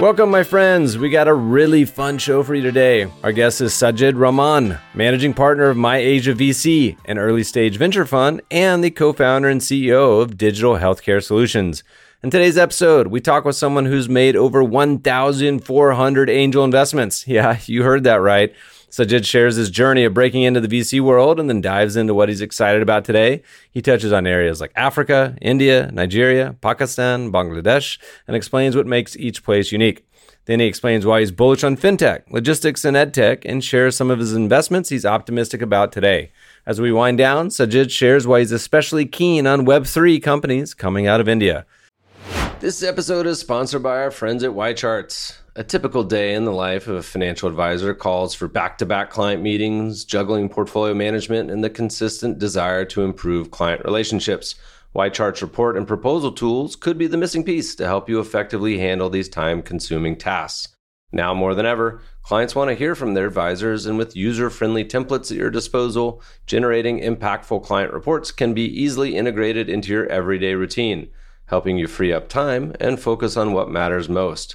Welcome, my friends. We got a really fun show for you today. Our guest is Sajid Rahman, managing partner of My Asia VC, an early stage venture fund, and the co founder and CEO of Digital Healthcare Solutions. In today's episode, we talk with someone who's made over 1,400 angel investments. Yeah, you heard that right. Sajid shares his journey of breaking into the VC world and then dives into what he's excited about today. He touches on areas like Africa, India, Nigeria, Pakistan, Bangladesh, and explains what makes each place unique. Then he explains why he's bullish on fintech, logistics, and edtech, and shares some of his investments he's optimistic about today. As we wind down, Sajid shares why he's especially keen on Web3 companies coming out of India. This episode is sponsored by our friends at YCharts. A typical day in the life of a financial advisor calls for back to back client meetings, juggling portfolio management, and the consistent desire to improve client relationships. YChart's report and proposal tools could be the missing piece to help you effectively handle these time consuming tasks. Now more than ever, clients want to hear from their advisors, and with user friendly templates at your disposal, generating impactful client reports can be easily integrated into your everyday routine, helping you free up time and focus on what matters most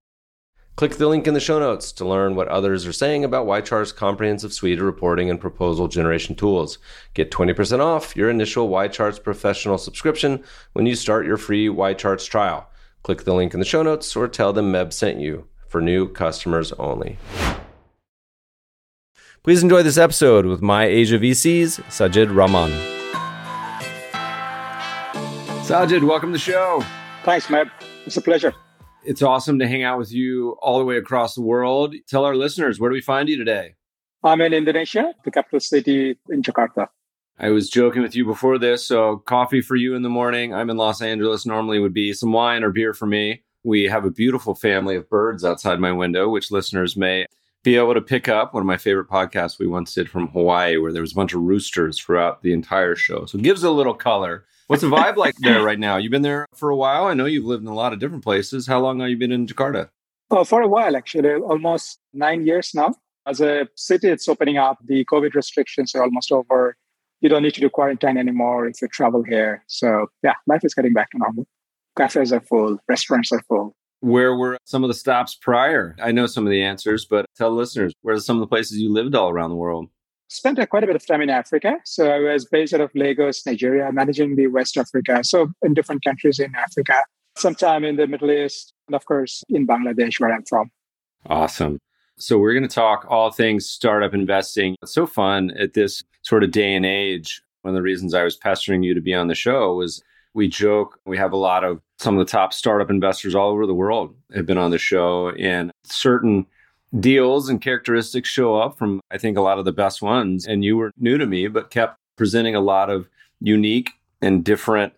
Click the link in the show notes to learn what others are saying about YChart's comprehensive suite of reporting and proposal generation tools. Get 20% off your initial YCharts professional subscription when you start your free YCharts trial. Click the link in the show notes or tell them Meb sent you for new customers only. Please enjoy this episode with My Asia VC's Sajid Rahman. Sajid, welcome to the show. Thanks, Meb. It's a pleasure. It's awesome to hang out with you all the way across the world. Tell our listeners, where do we find you today? I'm in Indonesia, the capital city in Jakarta. I was joking with you before this. So, coffee for you in the morning. I'm in Los Angeles. Normally would be some wine or beer for me. We have a beautiful family of birds outside my window, which listeners may be able to pick up. One of my favorite podcasts we once did from Hawaii, where there was a bunch of roosters throughout the entire show. So, it gives a little color. What's the vibe like there right now? You've been there for a while. I know you've lived in a lot of different places. How long have you been in Jakarta? Oh, for a while, actually, almost nine years now. As a city, it's opening up. The COVID restrictions are almost over. You don't need to do quarantine anymore if you travel here. So, yeah, life is getting back to normal. Cafes are full, restaurants are full. Where were some of the stops prior? I know some of the answers, but tell listeners where are some of the places you lived all around the world? Spent quite a bit of time in Africa. So I was based out of Lagos, Nigeria, managing the West Africa. So in different countries in Africa, sometime in the Middle East, and of course in Bangladesh, where I'm from. Awesome. So we're going to talk all things startup investing. It's so fun at this sort of day and age. One of the reasons I was pestering you to be on the show was we joke we have a lot of some of the top startup investors all over the world have been on the show and certain deals and characteristics show up from, I think, a lot of the best ones. And you were new to me, but kept presenting a lot of unique and different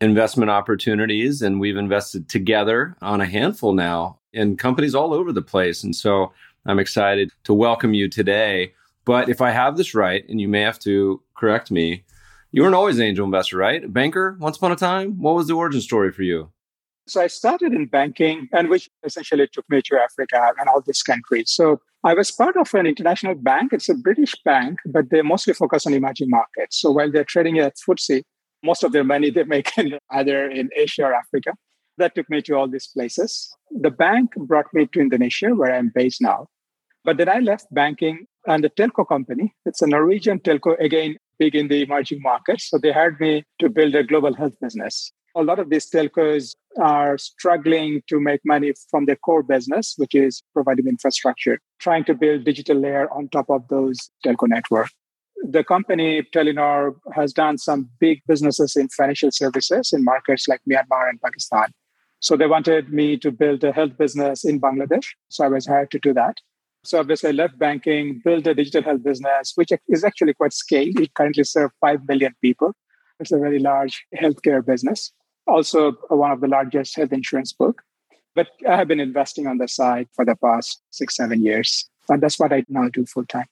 investment opportunities. And we've invested together on a handful now in companies all over the place. And so I'm excited to welcome you today. But if I have this right, and you may have to correct me, you weren't always an angel investor, right? A banker once upon a time? What was the origin story for you? So I started in banking, and which essentially took me to Africa and all these countries. So I was part of an international bank. It's a British bank, but they mostly focus on emerging markets. So while they're trading at FTSE, most of their money they make in either in Asia or Africa. That took me to all these places. The bank brought me to Indonesia, where I'm based now. But then I left banking and the telco company. It's a Norwegian telco, again, big in the emerging markets. So they hired me to build a global health business. A lot of these telcos are struggling to make money from their core business, which is providing infrastructure, trying to build digital layer on top of those telco network. The company Telenor has done some big businesses in financial services in markets like Myanmar and Pakistan. So they wanted me to build a health business in Bangladesh. So I was hired to do that. So obviously I left banking, built a digital health business, which is actually quite scaled. It currently serves 5 million people. It's a very large healthcare business also one of the largest health insurance book. But I have been investing on the side for the past six, seven years. And that's what I now do full time.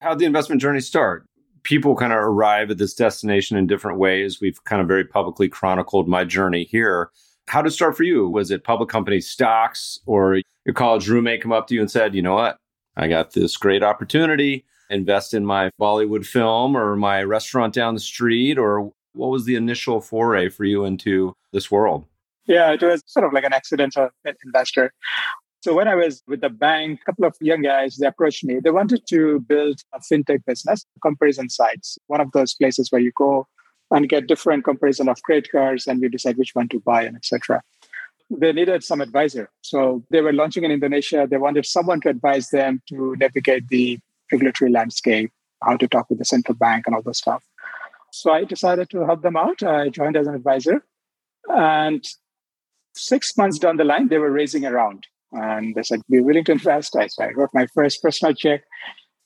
How'd the investment journey start? People kind of arrive at this destination in different ways. We've kind of very publicly chronicled my journey here. How did it start for you? Was it public company stocks or your college roommate come up to you and said, you know what? I got this great opportunity. Invest in my Bollywood film or my restaurant down the street or what was the initial foray for you into this world? Yeah, it was sort of like an accidental investor. So when I was with the bank, a couple of young guys, they approached me. They wanted to build a fintech business, comparison sites, one of those places where you go and get different comparison of credit cards and you decide which one to buy and etc. They needed some advisor. So they were launching in Indonesia. They wanted someone to advise them to navigate the regulatory landscape, how to talk with the central bank and all those stuff. So I decided to help them out. I joined as an advisor. And six months down the line, they were raising a round. And they said, Be willing to invest. So I wrote my first personal check.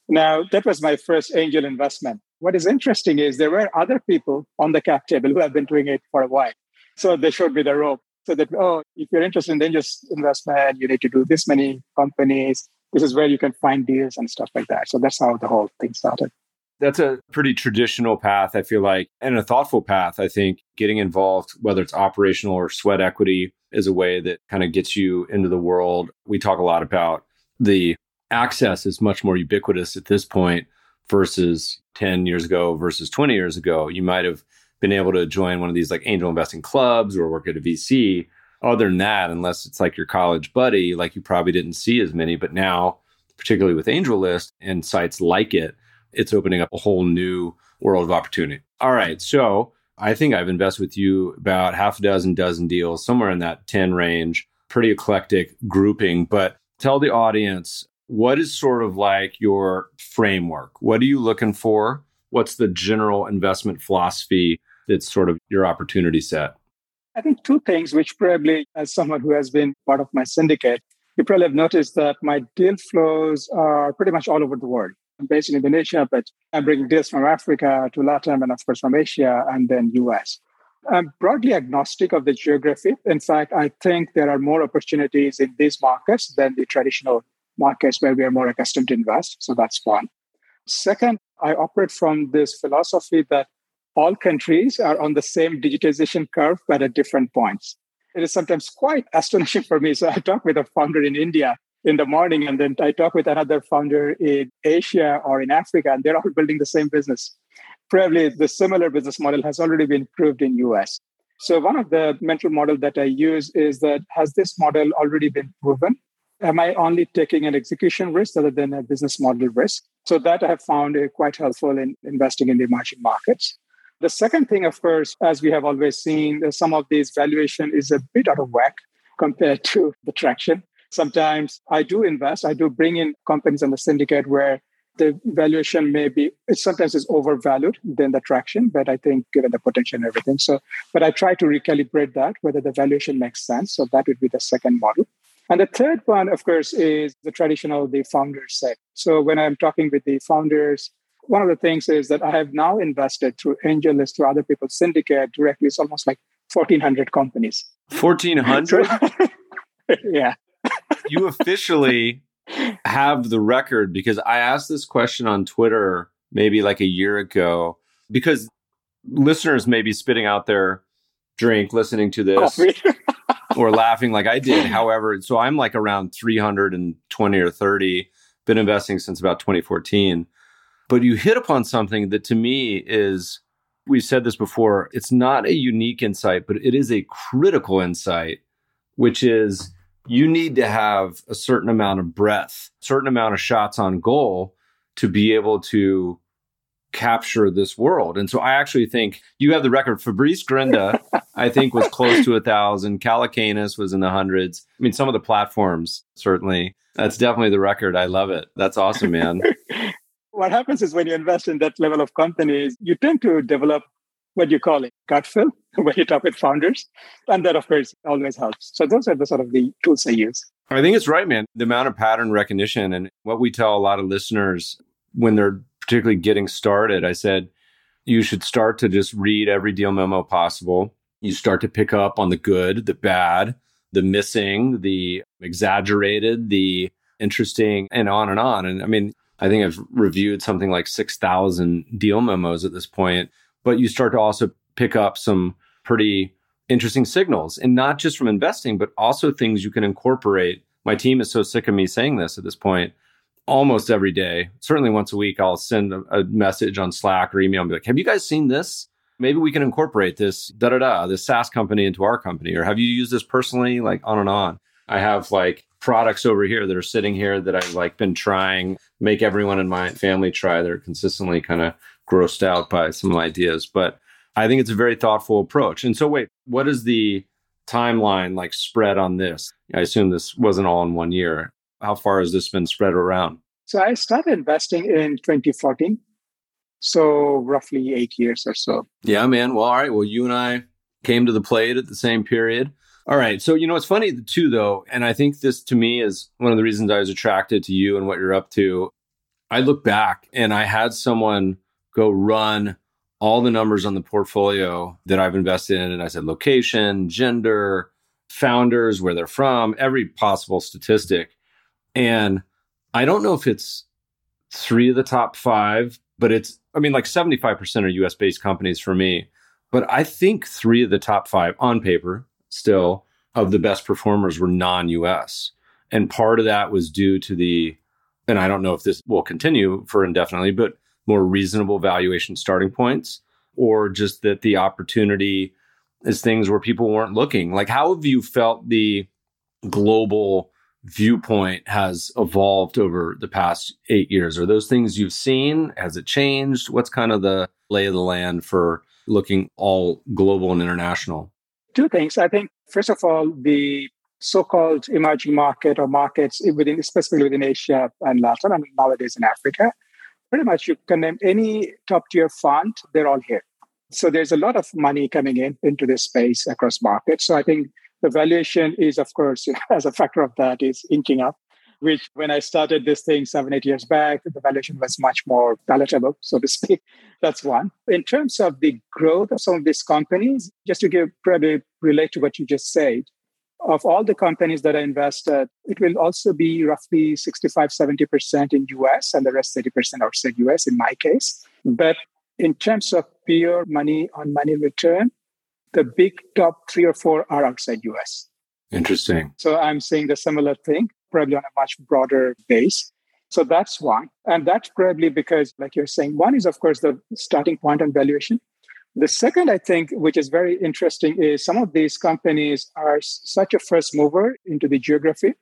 Now, that was my first angel investment. What is interesting is there were other people on the cap table who have been doing it for a while. So they showed me the rope. So that, oh, if you're interested in angel investment, you need to do this many companies. This is where you can find deals and stuff like that. So that's how the whole thing started that's a pretty traditional path, I feel like, and a thoughtful path. I think getting involved, whether it's operational or sweat equity, is a way that kind of gets you into the world. We talk a lot about the access is much more ubiquitous at this point versus 10 years ago versus 20 years ago. You might have been able to join one of these like angel investing clubs or work at a VC. Other than that, unless it's like your college buddy, like you probably didn't see as many. But now, particularly with AngelList and sites like it, it's opening up a whole new world of opportunity. All right. So I think I've invested with you about half a dozen, dozen deals, somewhere in that 10 range, pretty eclectic grouping. But tell the audience what is sort of like your framework? What are you looking for? What's the general investment philosophy that's sort of your opportunity set? I think two things, which probably, as someone who has been part of my syndicate, you probably have noticed that my deal flows are pretty much all over the world. I'm based in Indonesia, but I'm bringing deals from Africa to Latin and of course from Asia and then US. I'm broadly agnostic of the geography. In fact, I think there are more opportunities in these markets than the traditional markets where we are more accustomed to invest. So that's one. Second, I operate from this philosophy that all countries are on the same digitization curve, but at different points. It is sometimes quite astonishing for me. So I talk with a founder in India in the morning and then i talk with another founder in asia or in africa and they're all building the same business. Probably the similar business model has already been proved in us so one of the mental model that i use is that has this model already been proven? Am i only taking an execution risk rather than a business model risk? So that i have found uh, quite helpful in investing in the emerging markets. The second thing of course as we have always seen some of these valuation is a bit out of whack compared to the traction Sometimes I do invest, I do bring in companies on the syndicate where the valuation may be it sometimes is overvalued than the traction, but I think given the potential and everything. So, but I try to recalibrate that whether the valuation makes sense. So that would be the second model. And the third one, of course, is the traditional the founders set. So when I'm talking with the founders, one of the things is that I have now invested through AngelList, through other people's syndicate directly. It's almost like 1,400 companies. 1,400? yeah you officially have the record because I asked this question on Twitter maybe like a year ago because listeners may be spitting out their drink listening to this oh, or laughing like I did. However, so I'm like around 320 or 30, been investing since about 2014. But you hit upon something that to me is, we've said this before, it's not a unique insight, but it is a critical insight, which is you need to have a certain amount of breath, certain amount of shots on goal to be able to capture this world. And so I actually think you have the record. Fabrice Grinda, I think, was close to a thousand. Calacanis was in the hundreds. I mean, some of the platforms, certainly. That's definitely the record. I love it. That's awesome, man. what happens is when you invest in that level of companies, you tend to develop what do you call it gut feel when you talk with founders. And that, of course, always helps. So those are the sort of the tools I use. I think it's right, man. The amount of pattern recognition and what we tell a lot of listeners when they're particularly getting started, I said, you should start to just read every deal memo possible. You start to pick up on the good, the bad, the missing, the exaggerated, the interesting, and on and on. And I mean, I think I've reviewed something like 6,000 deal memos at this point, but you start to also pick up some pretty interesting signals and not just from investing, but also things you can incorporate. My team is so sick of me saying this at this point. Almost every day, certainly once a week, I'll send a, a message on Slack or email and be like, Have you guys seen this? Maybe we can incorporate this da da da, this SaaS company into our company. Or have you used this personally? Like on and on. I have like products over here that are sitting here that I've like been trying, make everyone in my family try. They're consistently kind of grossed out by some ideas. But I think it's a very thoughtful approach. And so, wait, what is the timeline like spread on this? I assume this wasn't all in one year. How far has this been spread around? So, I started investing in 2014. So, roughly eight years or so. Yeah, man. Well, all right. Well, you and I came to the plate at the same period. All right. So, you know, it's funny too, though. And I think this to me is one of the reasons I was attracted to you and what you're up to. I look back and I had someone go run all the numbers on the portfolio that I've invested in. And I said location, gender, founders, where they're from, every possible statistic. And I don't know if it's three of the top five, but it's, I mean, like 75% are US based companies for me. But I think three of the top five on paper still of the best performers were non US. And part of that was due to the, and I don't know if this will continue for indefinitely, but more reasonable valuation starting points, or just that the opportunity is things where people weren't looking. Like, how have you felt the global viewpoint has evolved over the past eight years? Are those things you've seen? Has it changed? What's kind of the lay of the land for looking all global and international? Two things. I think, first of all, the so-called emerging market or markets within, specifically within Asia and Latin, and nowadays in Africa, pretty much you can name any top tier fund, they're all here. So there's a lot of money coming in into this space across markets. So I think the valuation is, of course, as a factor of that, is inching up. Which, when I started this thing seven, eight years back, the valuation was much more palatable, so to speak. That's one. In terms of the growth of some of these companies, just to give probably relate to what you just said, of all the companies that I invested, it will also be roughly 65, 70% in US and the rest 30% outside US in my case. But in terms of pure money on money return, the big top three or four are outside US. Interesting. So I'm saying the similar thing, probably on a much broader base. So that's one. And that's probably because, like you're saying, one is, of course, the starting point on valuation. The second, I think, which is very interesting, is some of these companies are such a first mover into the geography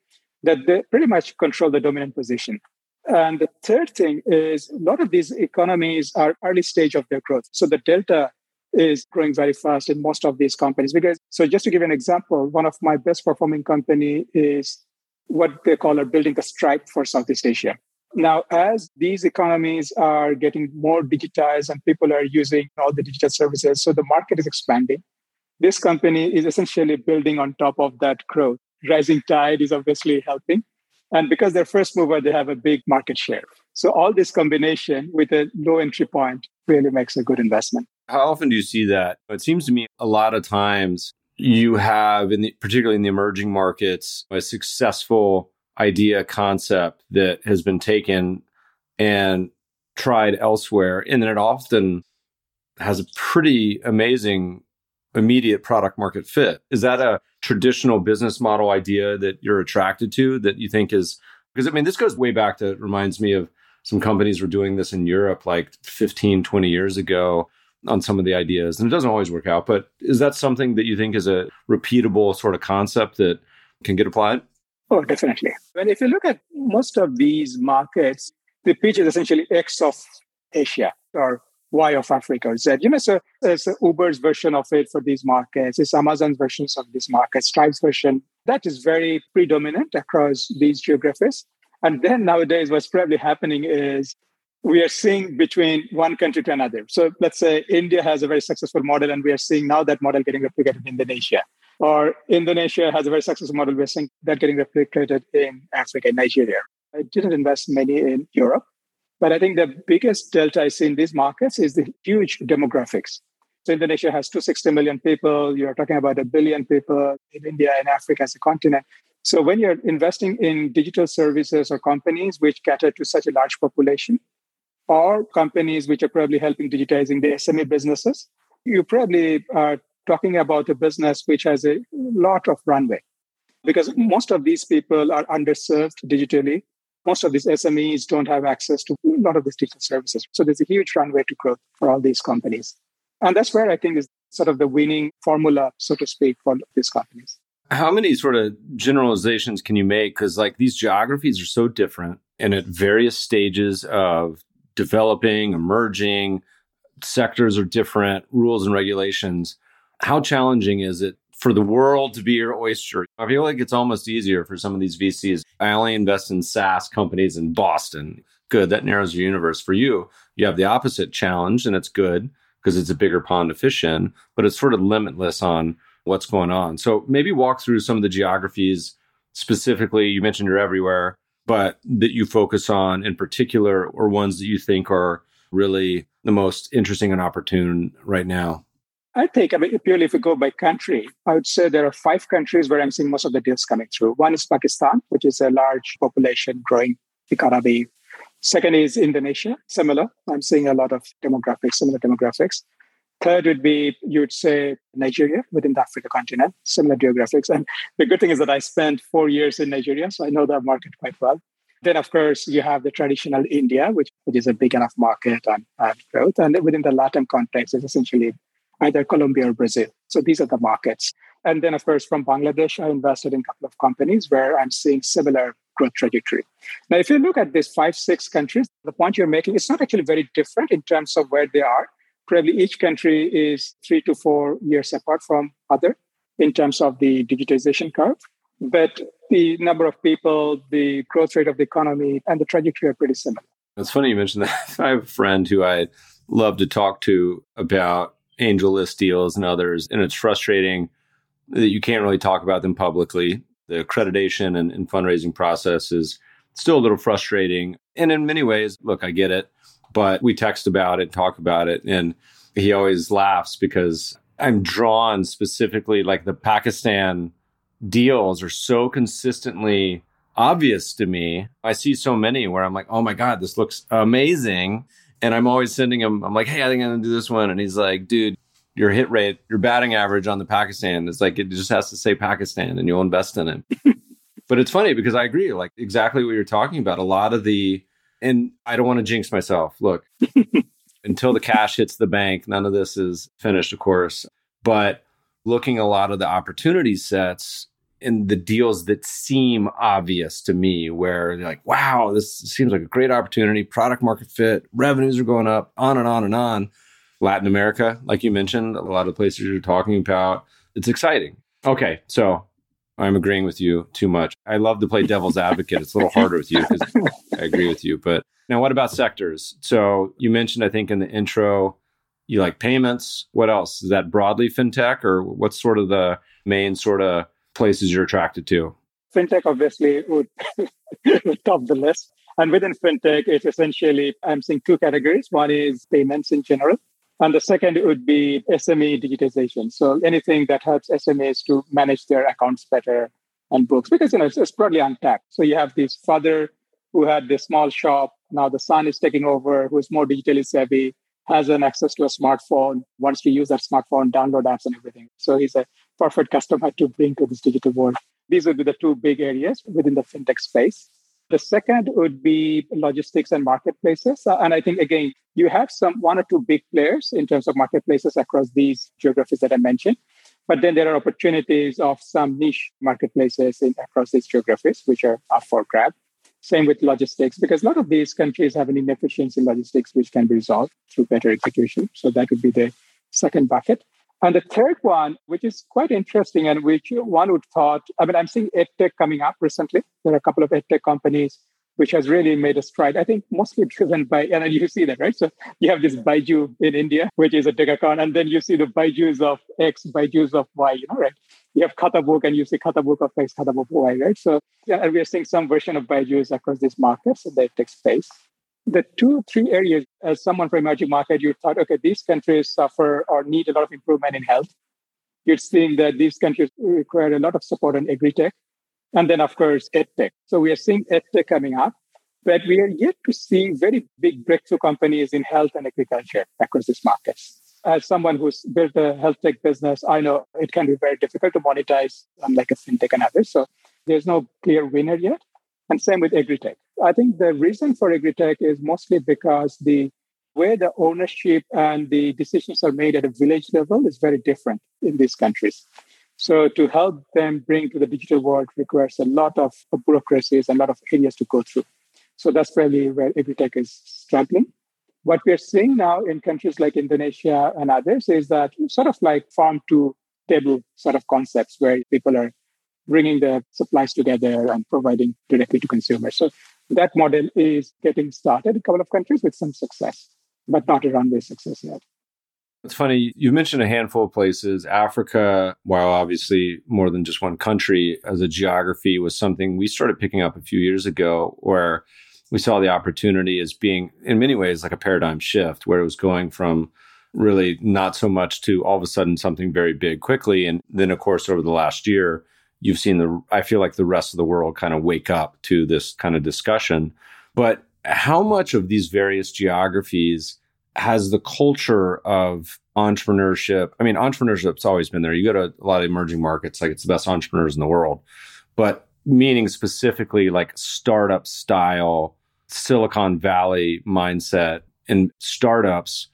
that they pretty much control the dominant position. And the third thing is a lot of these economies are early stage of their growth. So the delta is growing very fast in most of these companies. Because so just to give an example, one of my best performing company is what they call a building a Stripe for Southeast Asia. Now, as these economies are getting more digitized and people are using all the digital services, so the market is expanding. This company is essentially building on top of that growth. Rising tide is obviously helping. And because they're first mover, they have a big market share. So all this combination with a low entry point really makes a good investment. How often do you see that? It seems to me a lot of times you have, in the, particularly in the emerging markets, a successful idea concept that has been taken and tried elsewhere. And then it often has a pretty amazing immediate product market fit. Is that a traditional business model idea that you're attracted to that you think is because i mean this goes way back to reminds me of some companies were doing this in europe like 15 20 years ago on some of the ideas. And it doesn't always work out but is that something that you think is a repeatable sort of concept that can get applied Oh, definitely. And if you look at most of these markets, the pitch is essentially X of Asia. or Y of Africa or Z. You know, so it's Uber's version of it for these markets. It's Amazon's versions of these markets. Stripe's version that is very predominant across these geographies. And then nowadays, what's probably happening is we are seeing between one country to another. So let's say India has a very successful model, and we are seeing now that model getting replicated in Indonesia. Or Indonesia has a very successful model, we're seeing that getting replicated in Africa, and Nigeria. I didn't invest many in Europe, but I think the biggest delta I see in these markets is the huge demographics. So Indonesia has 260 million people. You're talking about a billion people in India and Africa as a continent. So when you're investing in digital services or companies which cater to such a large population, or companies which are probably helping digitizing the SME businesses, you probably are talking about a business which has a lot of runway because most of these people are underserved digitally. Most of these SMEs don't have access to a lot of these digital services. So there's a huge runway to growth for all these companies. And that's where I think is sort of the winning formula, so to speak, for these companies. How many sort of generalizations can you make? Because like these geographies are so different and at various stages of developing, emerging, sectors are different, rules and regulations. How challenging is it for the world to be your oyster? I feel like it's almost easier for some of these VCs. I only invest in SaaS companies in Boston. Good, that narrows your universe. For you, you have the opposite challenge, and it's good because it's a bigger pond to fish in, but it's sort of limitless on what's going on. So maybe walk through some of the geographies specifically. You mentioned you're everywhere but that you focus on in particular or ones that you think are really the most interesting and opportune right now? I think, I mean, purely if we go by country, I would say there are five countries where I'm seeing most of the deals coming through. One is Pakistan, which is a large population growing economy. Second is Indonesia, similar. I'm seeing a lot of demographics, similar demographics. Third would be, you would say, Nigeria within the Africa continent, similar geographics. And the good thing is that I spent four years in Nigeria, so I know that market quite well. Then, of course, you have the traditional India, which, which is a big enough market and, and growth. And within the Latin context, it's essentially either Colombia or Brazil. So these are the markets. And then, of course, from Bangladesh, I invested in a couple of companies where I'm seeing similar growth trajectory. Now, if you look at these five, six countries, the point you're making, it's not actually very different in terms of where they are probably each country is three to four years apart from other in terms of the digitization curve. But the number of people, the growth rate of the economy, and the trajectory are pretty similar. It's funny you mentioned that. I have a friend who I love to talk to about AngelList deals and others, and it's frustrating that you can't really talk about them publicly. The accreditation and, and fundraising process is still a little frustrating. And in many ways, look, I get it but we text about it, talk about it, and he always laughs because I'm drawn specifically like the Pakistan deals are so consistently obvious to me. I see so many where I'm like, oh my God, this looks amazing. And I'm always sending him, I'm like, hey, I think I'm gonna do this one. And he's like, dude, your hit rate, your batting average on the Pakistan is like, it just has to say Pakistan and you'll invest in it. but it's funny because I agree, like exactly what you're talking about. A lot of the and I don't want to jinx myself. Look, until the cash hits the bank, none of this is finished, of course. But looking a lot of the opportunity sets and the deals that seem obvious to me, where you're like, wow, this seems like a great opportunity, product market fit, revenues are going up, on and on and on. Latin America, like you mentioned, a lot of places you're talking about, it's exciting. Okay, so I'm agreeing with you too much. I love to play devil's advocate. It's a little harder with you because I agree with you. But now, what about sectors? So you mentioned, I think, in the intro, you like payments. What else? Is that broadly fintech, or what's sort of the main sort of places you're attracted to? Fintech obviously would, top the list. And within fintech, it's essentially I'm seeing two categories. One is payments in general, and the second would be SME digitization. So anything that helps SMEs to manage their accounts better and books, because you know it's, it's probably untapped. So you have this father who had this small shop. Now the son is taking over, who is more digitally savvy, has an access to a smartphone, wants to use that smartphone, download apps and everything. So he's a perfect customer to bring to this digital world. These would be the two big areas within the fintech space. The second would be logistics and marketplaces. Uh, and I think, again, you have some one or two big players in terms of marketplaces across these geographies that I mentioned. But then there are opportunities of some niche marketplaces in, across these geographies, which are up for grab. Same with logistics, because a lot of these countries have an inefficiency in logistics, which can be resolved through better execution. So that would be the second bucket. And the third one, which is quite interesting and which one would thought, I mean, I'm seeing EdTech coming up recently. There are a couple of EdTech companies which has really made a stride. I think mostly driven by, and you see that, right? So you have this Byju in India, which is a decacorn, and then you see the Byju's of X, Byju's of Y, you know, right? You have Khatabook and you see Khatabook of X, Khatabook of Y, right? So yeah, and we are seeing some version of Byju's across these markets in the tech space. The two, three areas, as someone from emerging market, you thought, okay, these countries suffer or need a lot of improvement in health. You're seeing that these countries require a lot of support on agri-tech and then, of course, EdTech. So we are seeing EdTech coming up, but we are yet to see very big breakthrough companies in health and agriculture across these markets. As someone who's built a health tech business, I know it can be very difficult to monetize, unlike a fintech and others. So there's no clear winner yet. And same with agri-tech. I think the reason for agri-tech is mostly because the way the ownership and the decisions are made at a village level is very different in these countries. So to help them bring to the digital world requires a lot of bureaucracies and a lot of areas to go through. So that's really where agri-tech is struggling. What we're seeing now in countries like Indonesia and others is that sort of like farm to table sort of concepts where people are bringing the supplies together and providing directly to consumers. So that model is getting started in a couple of countries with some success, but not a runway success yet. It's funny, you mentioned a handful of places. Africa, while obviously more than just one country as a geography, was something we started picking up a few years ago where we saw the opportunity as being, in many ways, like a paradigm shift, where it was going from really not so much to all of a sudden something very big quickly. And then, of course, over the last year, you've seen the, I feel like the rest of the world kind of wake up to this kind of discussion. But how much of these various geographies has the culture of entrepreneurship. I mean, entrepreneurship's always been there. You go to a lot of emerging markets, like it's the best entrepreneurs in the world, but meaning specifically like startup style, Silicon Valley mindset and startups.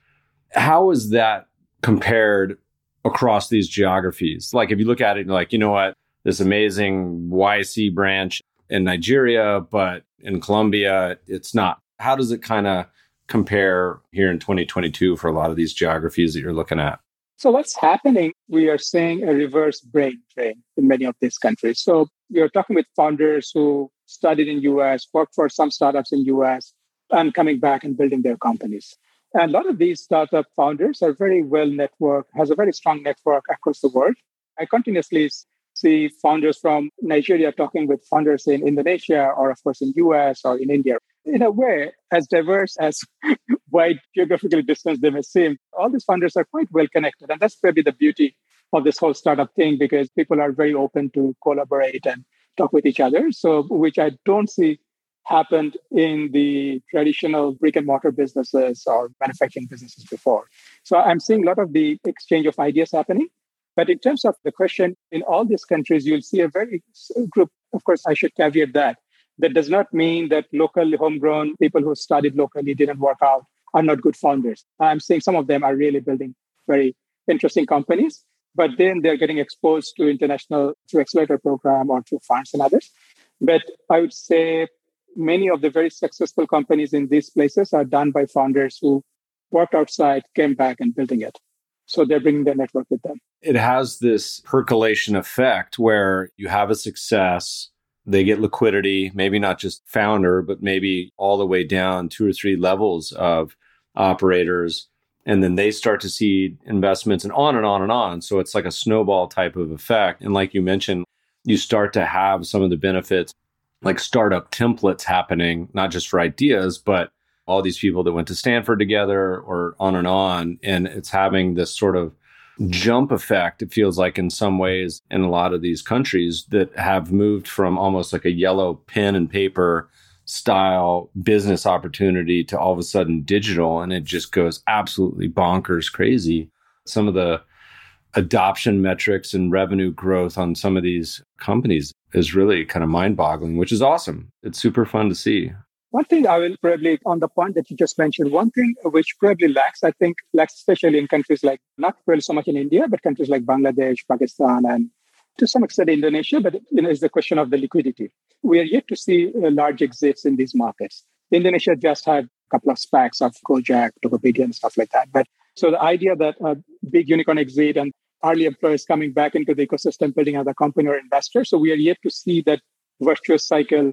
How is that compared across these geographies? Like, if you look at it, like, you know what, this amazing YC branch in Nigeria, but in Colombia, it's not. How does it kind of compare here in 2022 for a lot of these geographies that you're looking at? So, what's happening? We are seeing a reverse brain drain in many of these countries. So, are talking with founders who studied in US, worked for some startups in US, and coming back and building their companies. And a lot of these startup founders are very well networked, has a very strong network across the world. I continuously see founders from Nigeria talking with founders in Indonesia or, of course, in US or in India in a way, as diverse as wide geographical distance they may seem, all these founders are quite well connected. And that's probably the beauty of this whole startup thing because people are very open to collaborate and talk with each other. So, which I don't see happened in the traditional brick and mortar businesses or manufacturing businesses before. So, I'm seeing a lot of the exchange of ideas happening. But in terms of the question, in all these countries, you'll see a very group. Of course, I should caveat that that does not mean that local homegrown people who studied locally didn't work out are not good founders. I'm saying some of them are really building very interesting companies, but then they're getting exposed to international through accelerator program or through funds and others. But I would say many of the very successful companies in these places are done by founders who worked outside, came back and building it. So they're bringing their network with them. It has this percolation effect where you have a success, they get liquidity, maybe not just founder, but maybe all the way down two or three levels of operators. And then they start to see investments and on and on and on. So it's like a snowball type of effect. And like you mentioned, you start to have some of the benefits like startup templates happening, not just for ideas, but all these people that went to Stanford together or on and on. And it's having this sort of jump effect, it feels like in some ways in a lot of these countries that have moved from almost like a yellow pen and paper style business opportunity to all of a sudden digital. And it just goes absolutely bonkers crazy. Some of the adoption metrics and revenue growth on some of these companies is really kind of mind boggling, which is awesome. It's super fun to see. One thing I will probably, on the point that you just mentioned, one thing which probably lacks, I think, lacks especially in countries like, not really so much in India, but countries like Bangladesh, Pakistan, and to some extent Indonesia, but you know, it's the question of the liquidity. We are yet to see uh, large exits in these markets. Indonesia just had a couple of SPACs of Gojek, Tokopedia, and stuff like that. But so the idea that a big unicorn exit and early employees coming back into the ecosystem, building as a company or investor. So we are yet to see that virtuous cycle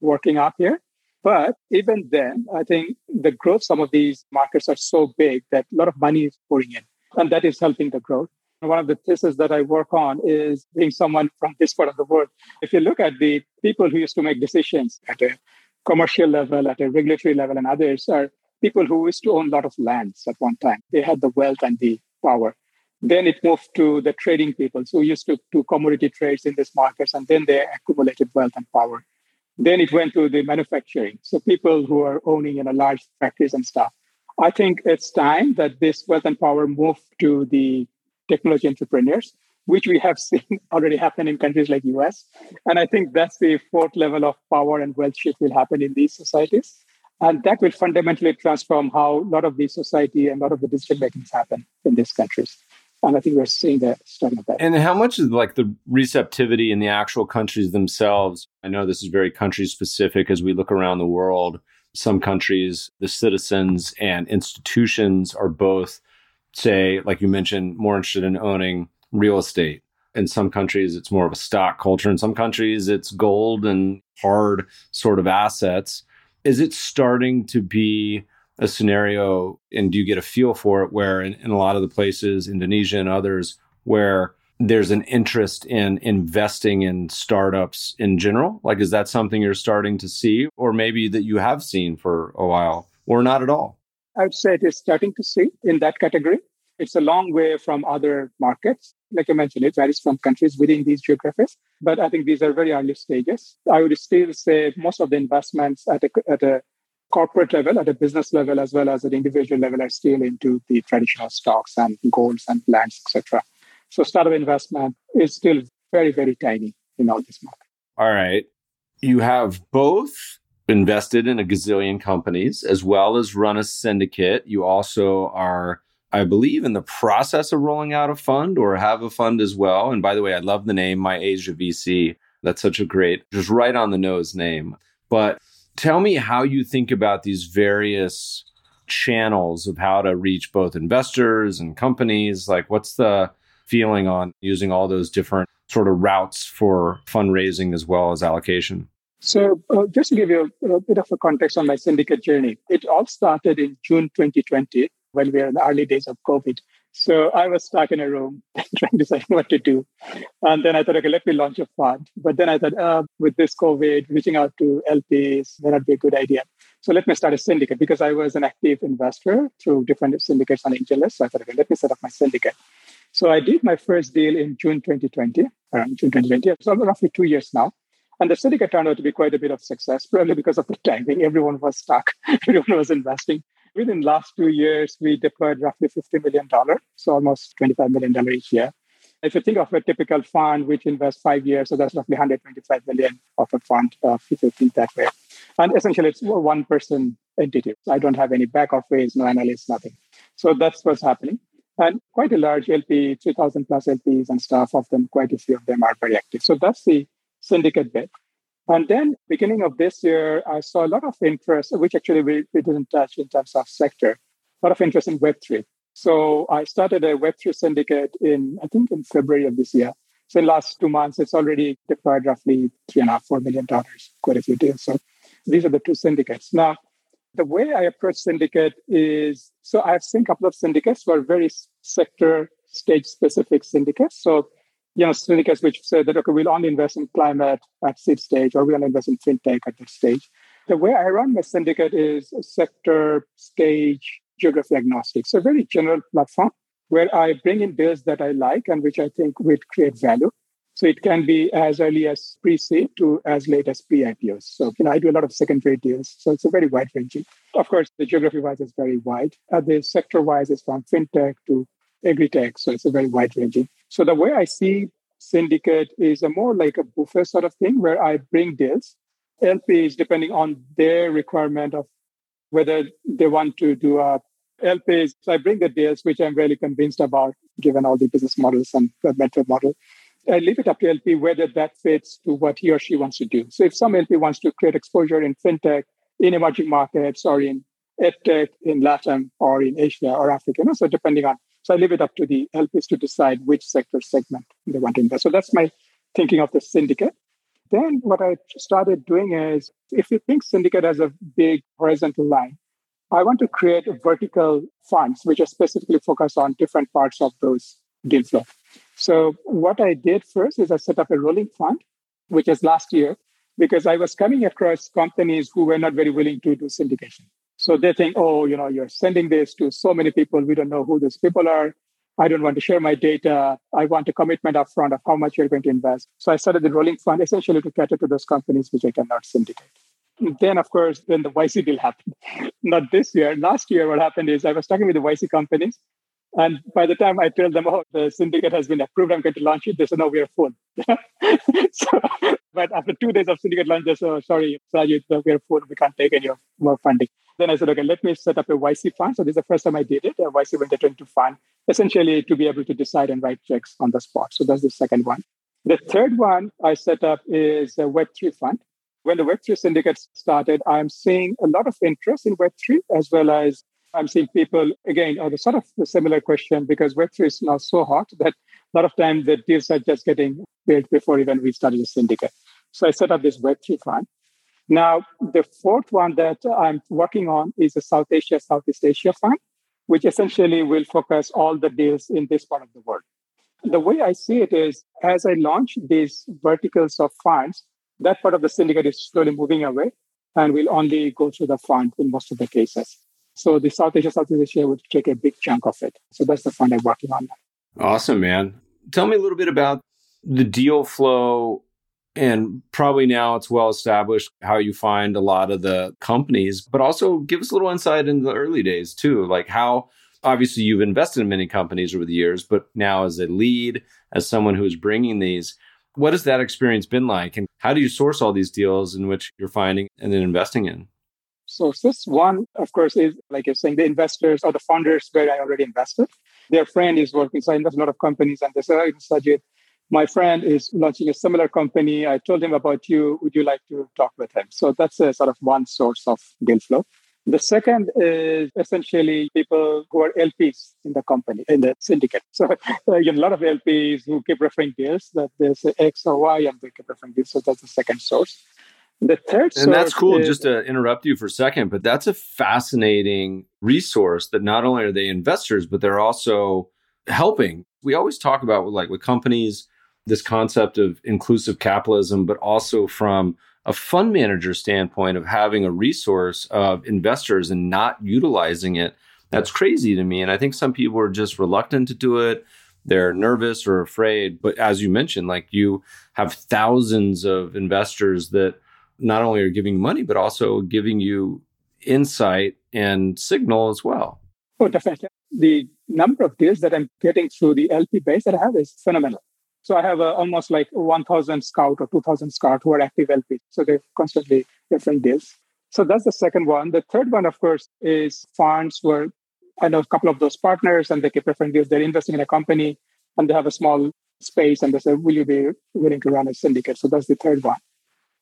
working out here. But even then, I think the growth, some of these markets are so big that a lot of money is pouring in, and that is helping the growth. One of the theses that I work on is being someone from this part of the world. If you look at the people who used to make decisions at a commercial level, at a regulatory level, and others are people who used to own a lot of lands at one time. They had the wealth and the power. Then it moved to the trading people who used to do commodity trades in these markets, and then they accumulated wealth and power. Then it went to the manufacturing. So people who are owning in a large factories and stuff. I think it's time that this wealth and power move to the technology entrepreneurs, which we have seen already happen in countries like US. And I think that's the fourth level of power and wealth shift will happen in these societies. And that will fundamentally transform how a lot of the society and a lot of the decision makings happen in these countries. And I think we're seeing that starting that. And how much is like the receptivity in the actual countries themselves? I know this is very country specific as we look around the world. Some countries, the citizens and institutions are both, say, like you mentioned, more interested in owning real estate. In some countries, it's more of a stock culture. In some countries, it's gold and hard sort of assets. Is it starting to be a scenario and do you get a feel for it where in, in a lot of the places, Indonesia and others, where there's an interest in investing in startups in general? Like, is that something you're starting to see, or maybe that you have seen for a while, or not at all? I would say it is starting to see in that category. It's a long way from other markets. Like I mentioned, it varies from countries within these geographies. But I think these are very early stages. I would still say most of the investments at a, at a corporate level, at a business level, as well as at individual level, are still into the traditional stocks and golds and lands, etc. So startup investment is still very, very tiny in all this market. All right. You have both invested in a gazillion companies as well as run a syndicate. You also are, I believe, in the process of rolling out a fund or have a fund as well. And by the way, I love the name, My Asia VC. That's such a great, just right on the nose name. But Tell me how you think about these various channels of how to reach both investors and companies. Like, what's the feeling on using all those different sort of routes for fundraising as well as allocation? So, uh, just to give you a, a, bit of a context on my syndicate journey, it all started in June 2020 when we were in the early days of COVID. So I was stuck in a room trying to decide what to do. And then I thought, okay, let me launch a fund. But then I thought, uh, with this COVID, reaching out to LPs may not be a good idea. So let me start a syndicate because I was an active investor through different syndicates on AngelList. So I thought, okay, let me set up my syndicate. So I did my first deal in June 2020, around June 2020. So roughly two years now. And the syndicate turned out to be quite a bit of success, probably because of the timing. Everyone was stuck. Everyone was investing. Within last two years, we deployed roughly $50 million, so almost $25 million each year. If you think of a typical fund which invests five years, so that's roughly 125 million of a fund, uh, if you think that way. And essentially, it's one person entity. I don't have any back office, no analysts, nothing. So that's what's happening. And quite a large LP, 3,000 plus LPs and stuff of them, quite a few of them are very active. So that's the syndicate bit. And then beginning of this year, I saw a lot of interest, which actually we, we didn't touch in terms of sector, a lot of interest in Web3. So I started a Web3 syndicate in, I think in February of this year. So in the last two months, it's already deployed roughly three and a half, four million dollars, quite a few deals. So these are the two syndicates. Now, the way I approach syndicate is, so I've seen a couple of syndicates who are very sector stage specific syndicates. So you know, syndicates which say that, okay, we'll only invest in climate at seed stage or we'll invest in fintech at this stage. The way I run my syndicate is sector, stage, geography agnostic. So very general platform where I bring in deals that I like and which I think would create value. So it can be as early as pre-seed to as late as pre-IPOs. So you know, I do a lot of secondary deals. So it's a very wide ranging. Of course, the geography-wise is very wide. Uh, the sector-wise is from fintech to agri-tech. So it's a very wide ranging. So the way I see syndicate is a more like a buffet sort of thing where I bring deals. LP is depending on their requirement of whether they want to do a LP. so I bring the deals which I'm really convinced about, given all the business models and the mental model. I leave it up to LP whether that fits to what he or she wants to do. So if some LP wants to create exposure in fintech, in emerging markets, or in edtech, in Latin, or in Asia or Africa, you know, so depending on, so I leave it up to the LPs to decide which sector segment they want to invest. So that's my thinking of the syndicate. Then what I started doing is, if you think syndicate as a big horizontal line, I want to create vertical funds which are specifically focused on different parts of those deal flow. So what I did first is I set up a rolling fund, which is last year, because I was coming across companies who were not very willing to do syndication. So they think, oh, you know, you're sending this to so many people. We don't know who these people are. I don't want to share my data. I want a commitment upfront of how much you're going to invest. So I started the rolling fund essentially to cater to those companies which I cannot syndicate. Then, of course, then the YC deal happened. Not this year. Last year, what happened is I was talking with the YC companies and by the time I tell them, oh, the syndicate has been approved, I'm going to launch it, they say, no, we are full. so, but after two days of syndicate launch, they say, oh, sorry, Sajid, we are full. We can't take any more funding. Then I said, okay, let me set up a YC fund. So this is the first time I did it, uh, a YC venture into fund, essentially to be able to decide and write checks on the spot. So that's the second one. The third one I set up is a Web3 fund. When the Web3 syndicates started, I'm seeing a lot of interest in Web3 as well as I'm seeing people again, or the sort of similar question because Web3 is now so hot that a lot of times the deals are just getting built before even we started the syndicate. So I set up this Web3 fund. Now, the fourth one that I'm working on is a South Asia, Southeast Asia fund, which essentially will focus all the deals in this part of the world. The way I see it is as I launch these verticals of funds, that part of the syndicate is slowly moving away and will only go through the fund in most of the cases. So the South Asia, Southeast Asia would take a big chunk of it. So that's the fund I'm working on. Awesome, man. Tell me a little bit about the deal flow and probably now it's well established how you find a lot of the companies, but also give us a little insight into the early days too. Like how obviously you've invested in many companies over the years, but now as a lead, as someone who is bringing these, what has that experience been like? And how do you source all these deals in which you're finding and then investing in? So this One, of course, is like you're saying, the investors or the founders where I already invested. Their friend is working. So I invest a lot of companies and they say, oh, Sajid, my friend is launching a similar company. I told him about you. Would you like to talk with him? So that's a sort of one source of deal flow. The second is essentially people who are LPs in the company, in the syndicate. So uh, you know, a lot of LPs who keep referring deals that there's X or Y and they keep referring deals. So that's the second source. The third and that's cool. Is, just to interrupt you for a second, but that's a fascinating resource that not only are they investors, but they're also helping. We always talk about like with companies this concept of inclusive capitalism, but also from a fund manager standpoint of having a resource of investors and not utilizing it. That's crazy to me. And I think some people are just reluctant to do it. They're nervous or afraid. But as you mentioned, like you have thousands of investors that not only are giving money, but also giving you insight and signal as well. Oh, definitely. The number of deals that I'm getting through the LP base that I have is phenomenal. So I have almost like 1,000 scout or 2,000 scout who are active LPs. So they're constantly different deals. So that's the second one. The third one, of course, is funds where I know a couple of those partners and they keep referring deals. They're investing in a company and they have a small space and they say, will you be willing to run a syndicate? So that's the third one.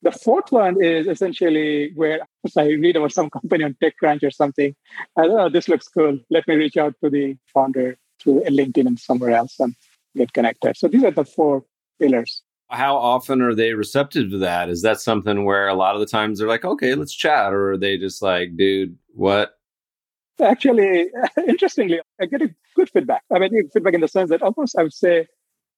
The fourth one is essentially where I read about some company on TechCrunch or something. And, oh, this looks cool. Let me reach out to the founder through LinkedIn and somewhere else and get connected. So these are the four pillars. How often are they receptive to that? Is that something where a lot of the times they're like, okay, let's chat? Or are they just like, dude, what? Actually, interestingly, I get a good feedback. I mean, feedback in the sense that almost I would say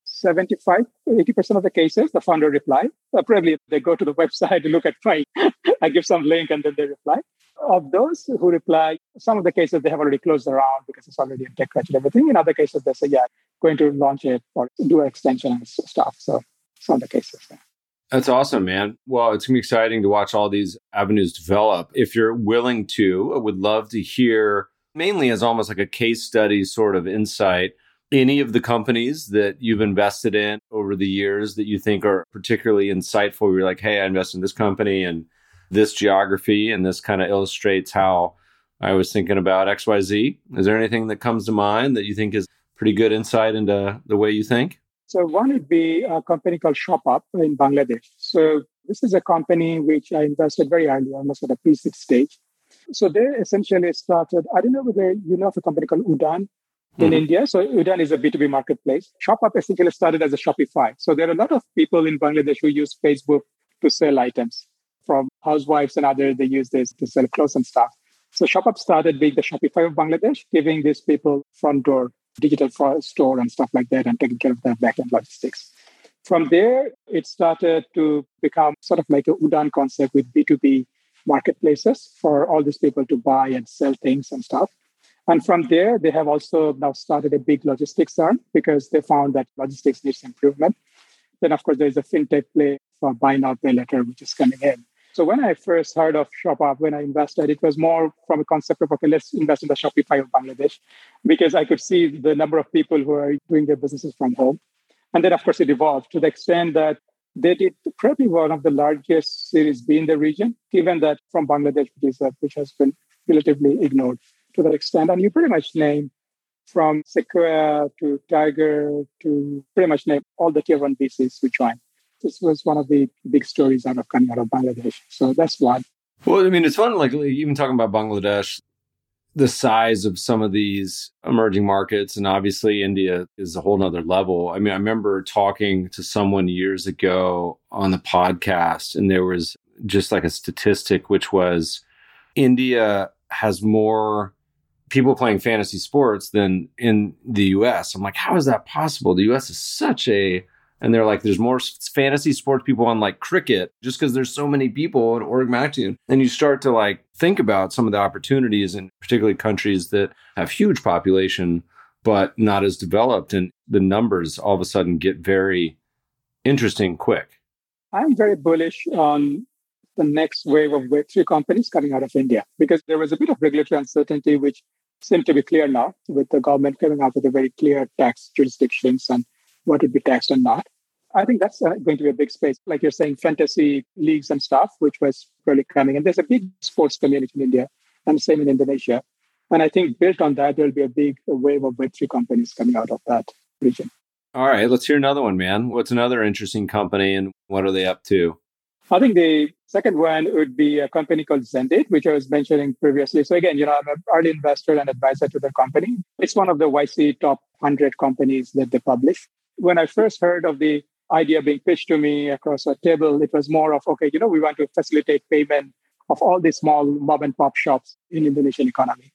75, 80% of the cases, the founder reply. Uh, probably they go to the website, to look at my, I give some link and then they reply. Of those who reply, some of the cases they have already closed the round because it's already in TechCrunch and everything. In other cases, they say, yeah, going to launch it or do an extension and stuff. So some of the cases. Yeah. That's awesome, man. Well, it's going to be exciting to watch all these avenues develop. If you're willing to, I would love to hear mainly as almost like a case study sort of insight any of the companies that you've invested in over the years that you think are particularly insightful? You're like, hey, I invested in this company and this geography, and this kind of illustrates how I was thinking about XYZ. Is there anything that comes to mind that you think is pretty good insight into the way you think? So one would be a company called ShopUp in Bangladesh. So this is a company which I invested very early, almost at a pre-seed stage. So they essentially started, I don't know whether you know of a company called Udaan in mm-hmm. India. So Udaan is a B2B marketplace. ShopUp essentially started as a Shopify. So there are a lot of people in Bangladesh who use Facebook to sell items from housewives and others. They use this to sell clothes and stuff. So ShopUp started being the Shopify of Bangladesh, giving these people front door digital store and stuff like that and taking care of their backend logistics. From there, it started to become sort of like a Udaan concept with B2B marketplaces for all these people to buy and sell things and stuff. And from there, they have also now started a big logistics arm because they found that logistics needs improvement. Then, of course, there's a fintech play for buy now, pay later, which is coming in. So when I first heard of ShopUp, when I invested, it was more from a concept of, okay, let's invest in the Shopify of Bangladesh, because I could see the number of people who are doing their businesses from home. And then, of course, it evolved to the extent that they did probably one of the largest Series B in the region, given that from Bangladesh, which, is, uh, which has been relatively ignored to that extent. And you pretty much name from Sequoia to Tiger to pretty much name all the tier one VCs which joined this was one of the big stories out of coming out of Bangladesh. So that's one. Well, I mean, it's fun, like even talking about Bangladesh, the size of some of these emerging markets, and obviously India is a whole nother level. I mean, I remember talking to someone years ago on the podcast, and there was just like a statistic, which was India has more people playing fantasy sports than in the US. I'm like, how is that possible? The US is such a and they're like, there's more fantasy sports people on like cricket just because there's so many people in org magnitude. And you start to like think about some of the opportunities in particularly countries that have huge population but not as developed, and the numbers all of a sudden get very interesting quick. I'm very bullish on the next wave of Web3 companies coming out of India because there was a bit of regulatory uncertainty, which seemed to be clear now with the government coming out with a very clear tax jurisdictions and what would be taxed and not. I think that's uh, going to be a big space. Like you're saying, fantasy leagues and stuff, which was really coming. And there's a big sports community in India and same in Indonesia. And I think built on that, there'll be a big wave of Web3 companies coming out of that region. All right, let's hear another one, man. What's another interesting company and what are they up to? I think the second one would be a company called Xendit, which I was mentioning previously. So again, you know, I'm an early investor and advisor to the company. It's one of the YC top 100 companies that they publish when I first heard of the idea being pitched to me across a table, it was more of, okay, you know, we want to facilitate payment of all these small mom and pop shops in Indonesian economy.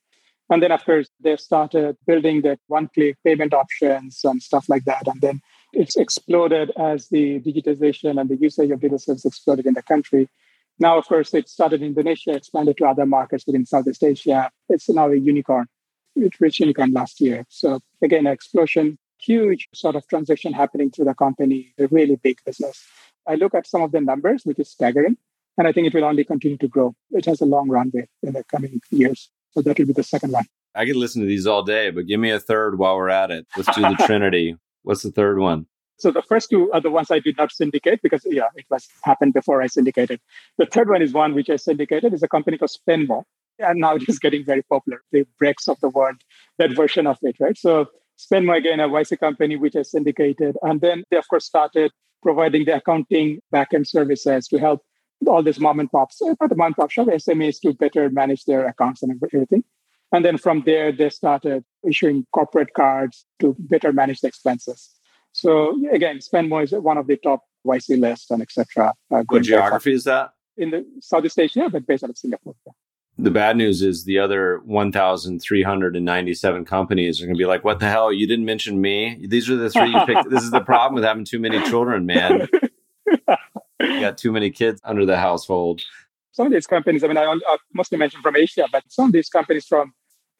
And then, of course, they started building the one-click payment options and stuff like that. And then it's exploded as the digitization and the usage of digital services exploded in the country. Now, of course, it started in Indonesia, expanded to other markets within Southeast Asia. It's now a unicorn. It reached unicorn last year. So again, explosion huge sort of transaction happening through the company, a really big business. I look at some of the numbers, which is staggering, and I think it will only continue to grow. It has a long runway in the coming years. So that will be the second one. I could listen to these all day, but give me a third while we're at it. Let's do the Trinity. What's the third one? So the first two are the ones I did not syndicate because yeah, it was happened before I syndicated. The third one is one which I syndicated is a company called Spenmo. And now it is getting very popular. The Brex of the world, that version of it, right? So Spenmo again, a YC company which is syndicated. And then they, of course, started providing the accounting backend services to help all these mom and pops, uh, not the mom and pop shop, SMEs to better manage their accounts and everything. And then from there, they started issuing corporate cards to better manage the expenses. So again, Spenmo is one of the top YC lists and etc. Uh, what geography is that? In the Southeast Asia, but based out of Singapore. Yeah the bad news is the other 1,397 companies are going to be like, what the hell? You didn't mention me. These are the three you picked. this is the problem with having too many children, man. you got too many kids under the household. Some of these companies, I mean, I, I mostly mentioned from Asia, but some of these companies from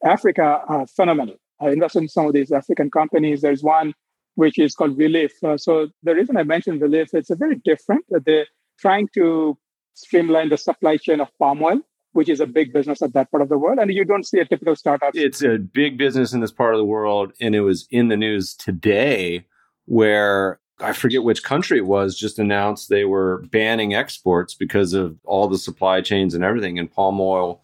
Africa are phenomenal. I invested in some of these African companies. There's one which is called Releaf. Uh, so the reason I mentioned Releaf, it's a very different. They're trying to streamline the supply chain of palm oil which is a big business at that part of the world. And you don't see a typical startup. It's a big business in this part of the world. And it was in the news today where I forget which country it was, just announced they were banning exports because of all the supply chains and everything. And palm oil,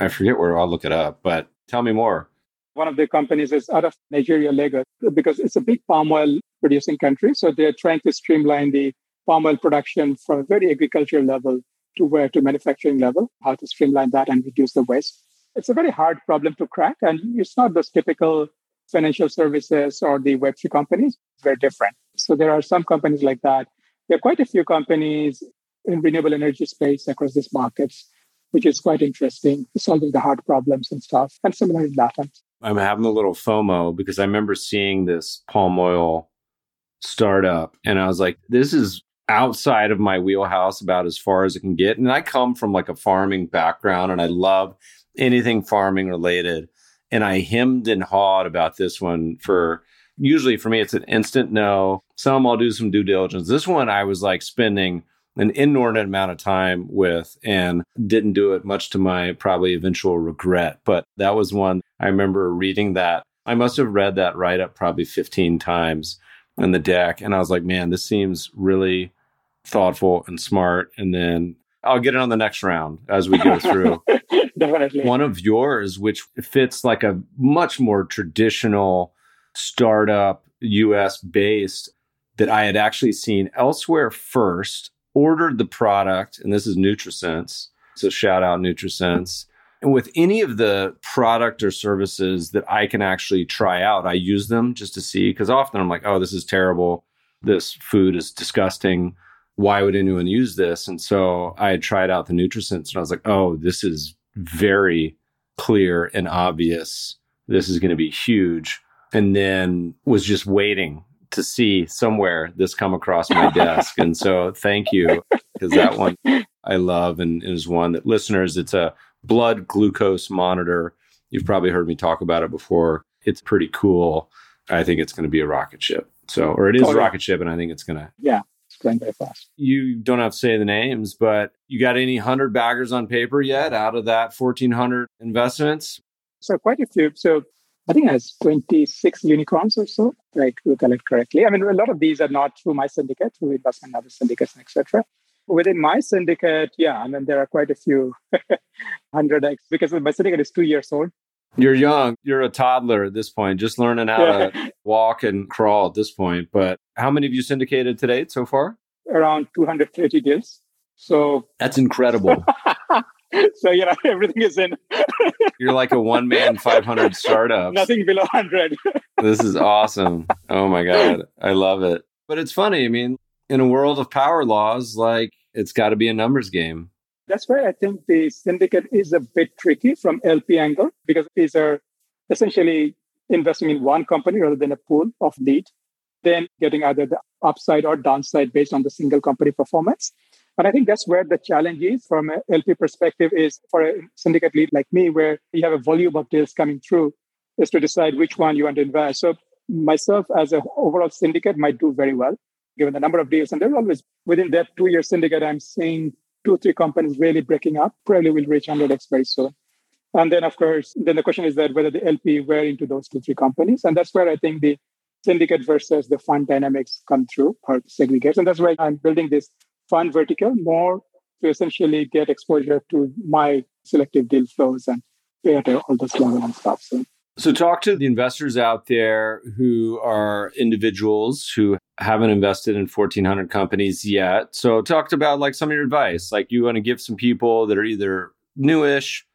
I forget where I'll look it up, but tell me more. One of the companies is out of Nigeria, Lagos, because it's a big palm oil producing country. So they're trying to streamline the palm oil production from a very agricultural level to where to manufacturing level, how to streamline that and reduce the waste. It's a very hard problem to crack. And it's not those typical financial services or the Web3 companies. It's very different. So there are some companies like that. There are quite a few companies in renewable energy space across these markets, which is quite interesting, solving the hard problems and stuff. And similar in Latin. I'm having a little FOMO because I remember seeing this palm oil startup and I was like, this is outside of my wheelhouse about as far as it can get. And I come from like a farming background and I love anything farming related. And I hemmed and hawed about this one for usually for me, it's an instant no. Some I'll do some due diligence. This one I was like spending an inordinate amount of time with and didn't do it much to my probably eventual regret. But that was one I remember reading that. I must have read that write up probably 15 times in the deck. And I was like, man, this seems really thoughtful and smart. And then I'll get it on the next round as we go through. Definitely. One of yours, which fits like a much more traditional startup US based that I had actually seen elsewhere first, ordered the product, and this is NutriSense. So shout out NutriSense. And with any of the product or services that I can actually try out, I use them just to see because often I'm like, oh, this is terrible. This food is disgusting why would anyone use this? And so I had tried out the NutriSense and I was like, oh, this is very clear and obvious. This is going to be huge. And then was just waiting to see somewhere this come across my desk. And so thank you because that one I love and is one that listeners, it's a blood glucose monitor. You've probably heard me talk about it before. It's pretty cool. I think it's going to be a rocket ship. So, or it is oh, yeah. rocket ship, and I think it's going to yeah very fast. You don't have to say the names, but you got any 100 baggers on paper yet out of that 1,400 investments? So, quite a few. So, I think it has 26 unicorns or so, like recollect correctly. I mean, a lot of these are not through my syndicate, through investment other syndicates, etc. Within my syndicate, yeah, I mean, there are quite a few 100x because my syndicate is two years old. You're young. You're a toddler at this point, just learning how to walk and crawl at this point. But how many have you syndicated to date so far? Around 230 deals. So that's incredible. so you know everything is in. You're like a one man 500 startup. Nothing below 100. this is awesome. Oh my god, I love it. But it's funny. I mean, in a world of power laws, like it's got to be a numbers game. That's why I think the syndicate is a bit tricky from LP angle because these are essentially investing in one company rather than a pool of lead, then getting either the upside or downside based on the single company performance. And I think that's where the challenge is from an LP perspective is for a syndicate lead like me, where you have a volume of deals coming through, is to decide which one you want to invest. So myself as an overall syndicate might do very well given the number of deals. And there's always within that two-year syndicate, I'm seeing two three companies really breaking up, probably will reach 100x very soon. And then, of course, then the question is that whether the LP were into those two, three companies. And that's where I think the syndicate versus the fund dynamics come through or segregate. And that's why I'm building this fund vertical more to essentially get exposure to my selective deal flows and all those level and stuff. So so, talk to the investors out there who are individuals who haven't invested in 1,400 companies yet. So, talk about like some of your advice. Like, you want to give some people that are either newish,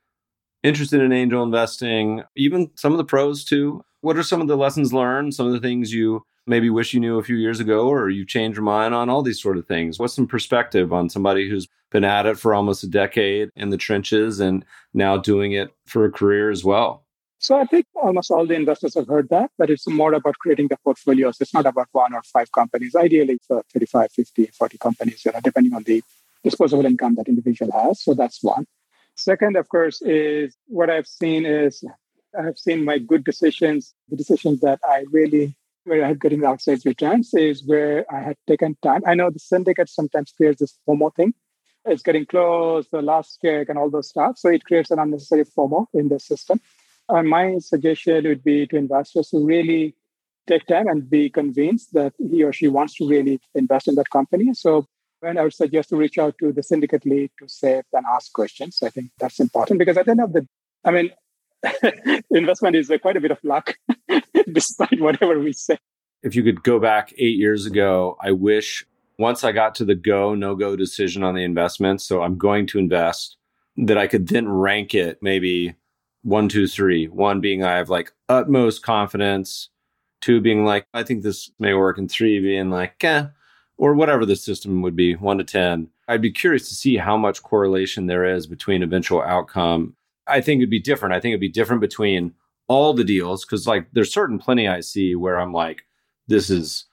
interested in angel investing, even some of the pros too. What are some of the lessons learned? Some of the things you maybe wish you knew a few years ago, or you changed your mind on all these sort of things? What's some perspective on somebody who's been at it for almost a decade in the trenches and now doing it for a career as well? So I think almost all the investors have heard that, but it's more about creating the portfolios. It's not about one or five companies. Ideally, it's uh, 35, 50, 40 companies, you know, depending on the disposable income that individual has. So that's one. Second, of course, is what I've seen is I've seen my good decisions, the decisions that I really where I'm getting outside returns is where I had taken time. I know the syndicate sometimes creates this FOMO thing. It's getting close, the last check and all those stuff. So it creates an unnecessary FOMO in the system. Uh, my suggestion would be to investors to really take time and be convinced that he or she wants to really invest in that company. So and I would suggest to reach out to the syndicate lead to save and ask questions. I think that's important because at the end of the, I mean, investment is uh, quite a bit of luck, despite whatever we say. If you could go back eight years ago, I wish once I got to the go, no go decision on the investment, so I'm going to invest, that I could then rank it maybe one, two, three. One being I have like utmost confidence, two being like, I think this may work, and three being like, eh, or whatever the system would be, one to 10. I'd be curious to see how much correlation there is between eventual outcome. I think it'd be different. I think it'd be different between all the deals because, like, there's certain plenty I see where I'm like, this is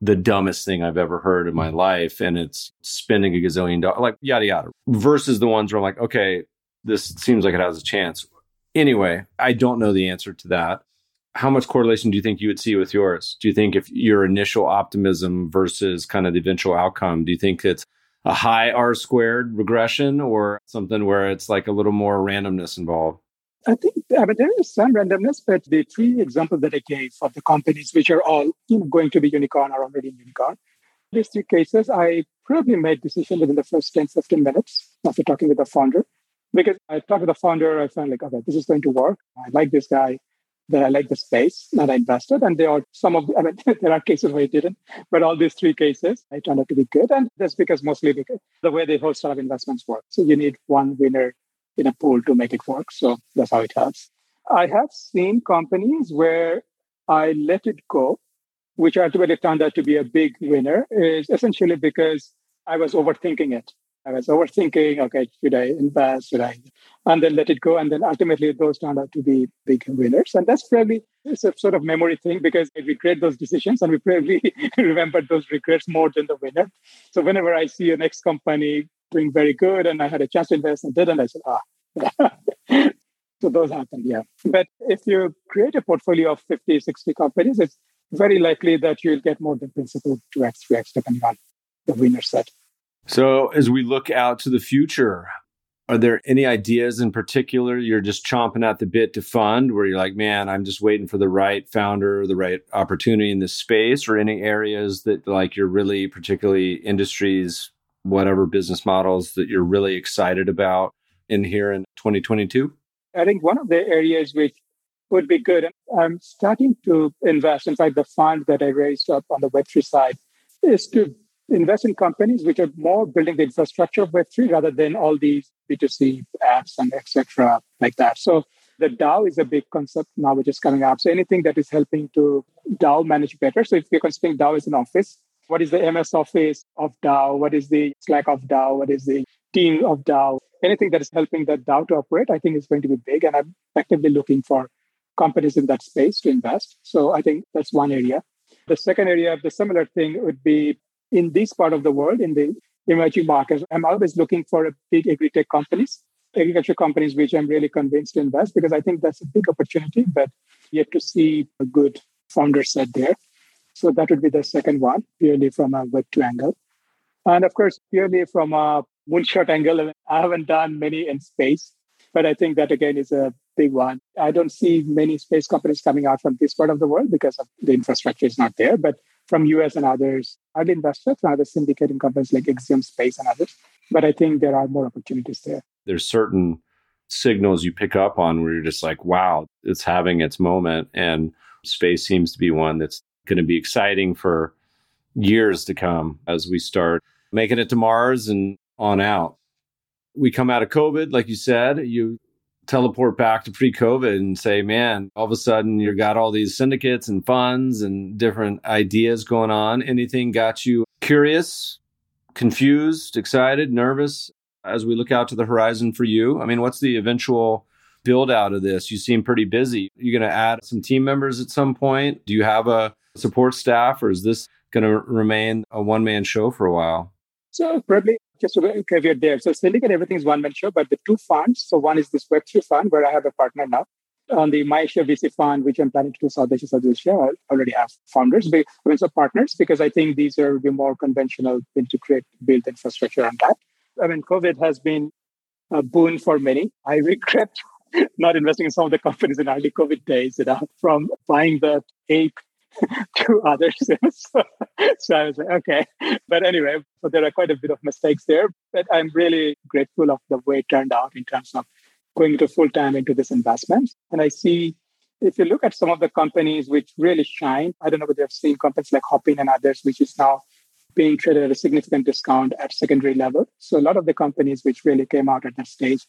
the dumbest thing I've ever heard in my life, and it's spending a gazillion dollars, like yada yada. Versus the ones where I'm like, okay, this seems like it has a chance. Anyway, I don't know the answer to that. How much correlation do you think you would see with yours? Do you think if your initial optimism versus kind of the eventual outcome, do you think it's a high R squared regression or something where it's like a little more randomness involved? I think I mean, there is some randomness, but the three examples that I gave of the companies which are all you know, going to be unicorn or already unicorn, these three cases, I probably made decision within the first 10, 15 minutes after talking with the founder. Because I talked to the founder, I found like, okay, this is going to work. I like this guy that I like the space that I invested. And there are some of, the, I mean, there are cases where it didn't, but all these three cases, I turned out to be good. And that's because mostly because the way the whole startup investments work. So you need one winner in a pool to make it work. So that's how it helps. I have seen companies where I let it go, which ultimately turned out to be a big winner, is essentially because I was overthinking it. I was overthinking, okay, should I invest? Should I? And then let it go. And then ultimately those turned out to be big winners. And that's probably it's a sort of memory thing because we regret those decisions and we probably remember those regrets more than the winner. So whenever I see a next company doing very good and I had a chance to invest and didn't, I said, ah. so those happen, yeah. But if you create a portfolio of 50, 60 companies, it's very likely that you'll get more than principal 2x, 3x depending on the winner set. So, as we look out to the future, are there any ideas in particular you're just chomping at the bit to fund where you're like, man, I'm just waiting for the right founder, the right opportunity in this space, or any areas that like you're really particularly industries, whatever business models that you're really excited about in here in 2022? I think one of the areas which would be good, I'm starting to invest. In fact, the fund that I raised up on the Web3 side is to invest in companies which are more building the infrastructure of Web3 rather than all these B2C apps and etc. like that. So the DAO is a big concept now which is coming up. So anything that is helping to DAO manage better. So if you're considering DAO as an office, what is the MS office of DAO? What is the Slack of DAO? What is the team of DAO? Anything that is helping that DAO to operate, I think is going to be big. And I'm actively looking for companies in that space to invest. So I think that's one area. The second area of the similar thing would be in this part of the world, in the emerging markets, I'm always looking for big agri-tech companies, agriculture companies, which I'm really convinced to invest because I think that's a big opportunity, but yet to see a good founder set there. So that would be the second one, purely from a Web2 angle. And of course, purely from a moonshot angle, I haven't done many in space, but I think that again is a big one. I don't see many space companies coming out from this part of the world because the infrastructure is not there. But from US and others. other investors from other syndicating companies like Axiom Space and others, but I think there are more opportunities there. There's certain signals you pick up on where you're just like, wow, it's having its moment. And space seems to be one that's going to be exciting for years to come as we start making it to Mars and on out. We come out of COVID, like you said, you teleport back to pre-COVID and say, man, all of a sudden you've got all these syndicates and funds and different ideas going on. Anything got you curious, confused, excited, nervous as we look out to the horizon for you? I mean, what's the eventual build out of this? You seem pretty busy. You're going to add some team members at some point. Do you have a support staff or is this going to remain a one man show for a while? So probably just a caveat there. So Syndicate, everything is one venture, but the two funds. So one is this Web3 fund where I have a partner now. On the MyAsia VC fund, which I'm planning to do South Asia, South Asia, I already have founders, I mean, so partners, because I think these are the more conventional thing to create, build infrastructure on that. I mean, COVID has been a boon for many. I regret not investing in some of the companies in early COVID days, you know, from buying the ape to others. so, so, I was like, okay. But anyway, so there are quite a bit of mistakes there. But I'm really grateful of the way it turned out in terms of going into full time into this investment. And I see if you look at some of the companies which really shine, I don't know whether you've seen companies like Hopin and others, which is now being traded at a significant discount at secondary level. So a lot of the companies which really came out at that stage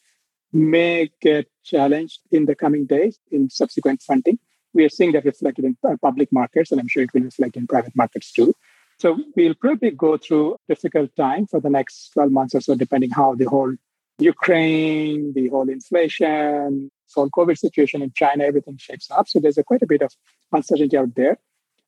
may get challenged in the coming days in subsequent funding. We are seeing that reflected in uh, public markets, and I'm sure it will reflect in private markets too. So we'll probably go through a difficult time for the next 12 months or so, depending how the whole Ukraine, the whole inflation, whole COVID situation in China, everything shakes up. So there's a quite a bit of uncertainty out there.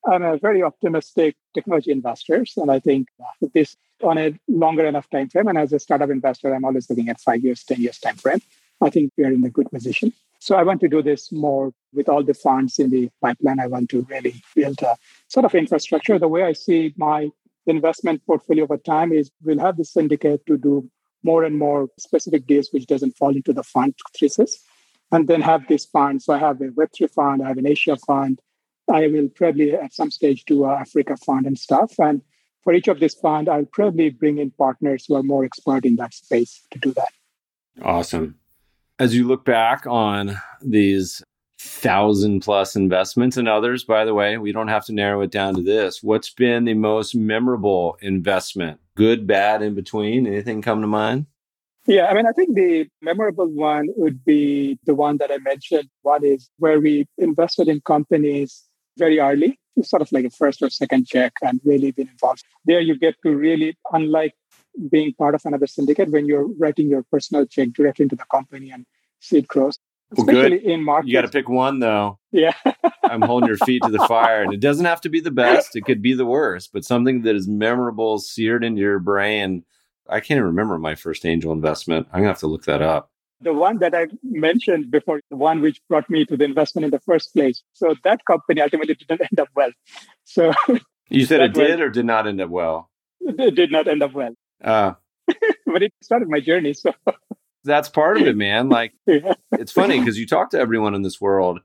I'm a very optimistic technology investor, and I think this on a longer enough time frame. And as a startup investor, I'm always looking at five years, ten years time frame. I think we are in a good position. So I want to do this more with all the funds in the pipeline. I want to really build a sort of infrastructure. The way I see my investment portfolio over time is we'll have the syndicate to do more and more specific deals which doesn't fall into the fund thesis and then have this fund. So I have a Web3 fund, I have an Asia fund. I will probably at some stage do a Africa fund and stuff. And for each of these fund, I'll probably bring in partners who are more expert in that space to do that. Awesome. As you look back on these thousand plus investments and others, by the way, we don't have to narrow it down to this. What's been the most memorable investment? Good, bad, in between? Anything come to mind? Yeah, I mean, I think the memorable one would be the one that I mentioned. One is where we invested in companies very early, sort of like a first or second check, and really been involved. There, you get to really, unlike being part of another syndicate, when you're writing your personal check directly into the company and see it grows. Well, good. in markets. You got to pick one though. Yeah. I'm holding your feet to the fire. And it doesn't have to be the best, it could be the worst, but something that is memorable, seared into your brain I can't even remember my first angel investment. I'm gonna have to look that up. The one that I mentioned before, the one which brought me to the investment in the first place. So that company ultimately didn't end up well. So you said it did or did not end up well? It did not end up well. Uh, but it started my journey. So that's part of it, man. Like yeah. it's funny because you talk to everyone in this world,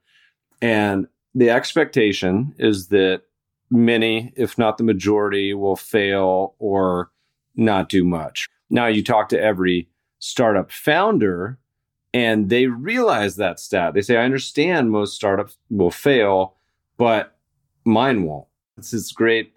and the expectation is that many, if not the majority, will fail or not do much. Now you talk to every startup founder and they realize that stat. They say, I understand most startups will fail, but mine won't. It's this great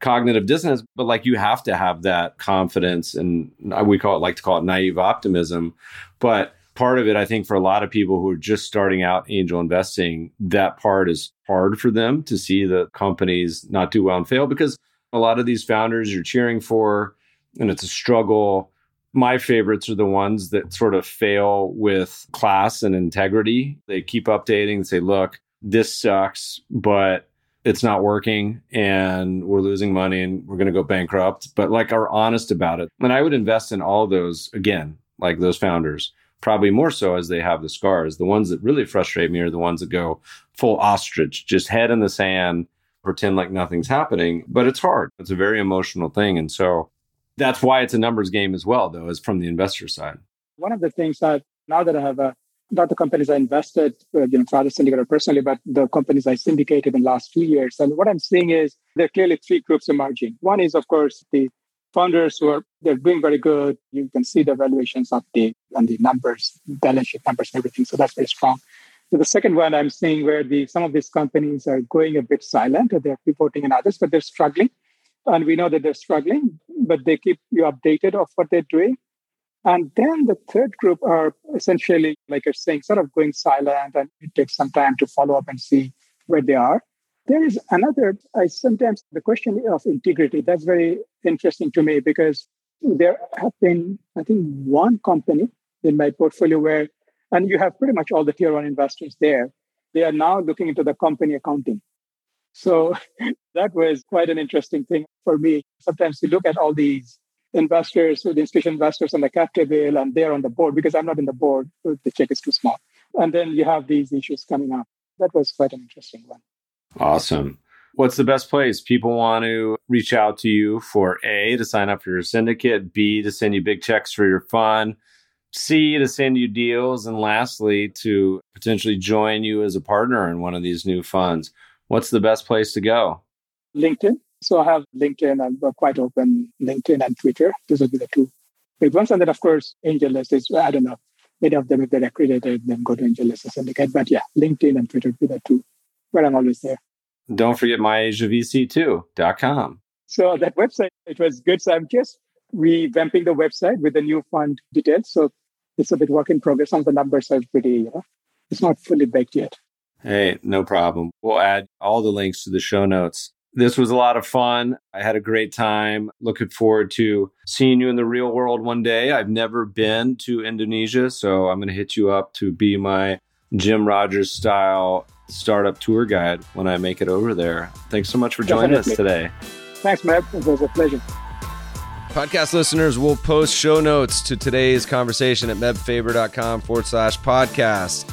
cognitive dissonance, but like you have to have that confidence and we call it like to call it naive optimism. But part of it, I think for a lot of people who are just starting out angel investing, that part is hard for them to see the companies not do well and fail because a lot of these founders you're cheering for and it's a struggle. My favorites are the ones that sort of fail with class and integrity. They keep updating and say, look, this sucks, but it's not working and we're losing money and we're going to go bankrupt, but like are honest about it. And I would invest in all those again, like those founders, probably more so as they have the scars. The ones that really frustrate me are the ones that go full ostrich, just head in the sand, pretend like nothing's happening. But it's hard. It's a very emotional thing. And so that's why it's a numbers game as well, though, as from the investor side. One of the things that now that I have uh, not the companies I invested, uh, you know, Father Syndicate personally, but the companies I syndicated in the last two years. And what I'm seeing is there are clearly three groups emerging. One is, of course, the founders who are they're doing very good. You can see the valuations update and the numbers, balance sheet numbers, and everything. So that's very strong. So the second one I'm seeing where the some of these companies are going a bit silent, or they're reporting in others, but they're struggling and we know that they're struggling, but they keep you updated of what they're doing. And then the third group are essentially, like you're saying, sort of going silent, and it takes some time to follow up and see where they are. There is another, I sometimes, the question of integrity, that's very interesting to me because there have been, I think, one company in my portfolio where, and you have pretty much all the tier one investors there, they are now looking into the company accounting. So that was quite an interesting thing for me. Sometimes you look at all these investors, the institutional investors on the cap table, and they're on the board because I'm not in the board. The check is too small. And then you have these issues coming up. That was quite an interesting one. Awesome. What's the best place? People want to reach out to you for A, to sign up for your syndicate, B, to send you big checks for your fund, C, to send you deals, and lastly, to potentially join you as a partner in one of these new funds what's the best place to go? LinkedIn. So I have LinkedIn. I'm uh, quite open LinkedIn and Twitter. Those would be the two big ones. And then, of course, AngelList is, I don't know, many of them, if they're accredited, then go to AngelList Syndicate. But yeah, LinkedIn and Twitter would be the two where I'm always there. Don't forget myasiavc2.com. So that website, it was good. So I'm just revamping the website with the new fund details. So it's a bit work in progress. Some of the numbers are pretty, you know, it's not fully baked yet. Hey, no problem. We'll add all the links to the show notes. This was a lot of fun. I had a great time. Looking forward to seeing you in the real world one day. I've never been to Indonesia, so I'm going to hit you up to be my Jim Rogers style startup tour guide when I make it over there. Thanks so much for joining Definitely. us today. Thanks, Matt. It was a pleasure. Podcast listeners will post show notes to today's conversation at mebfaber.com forward slash podcast.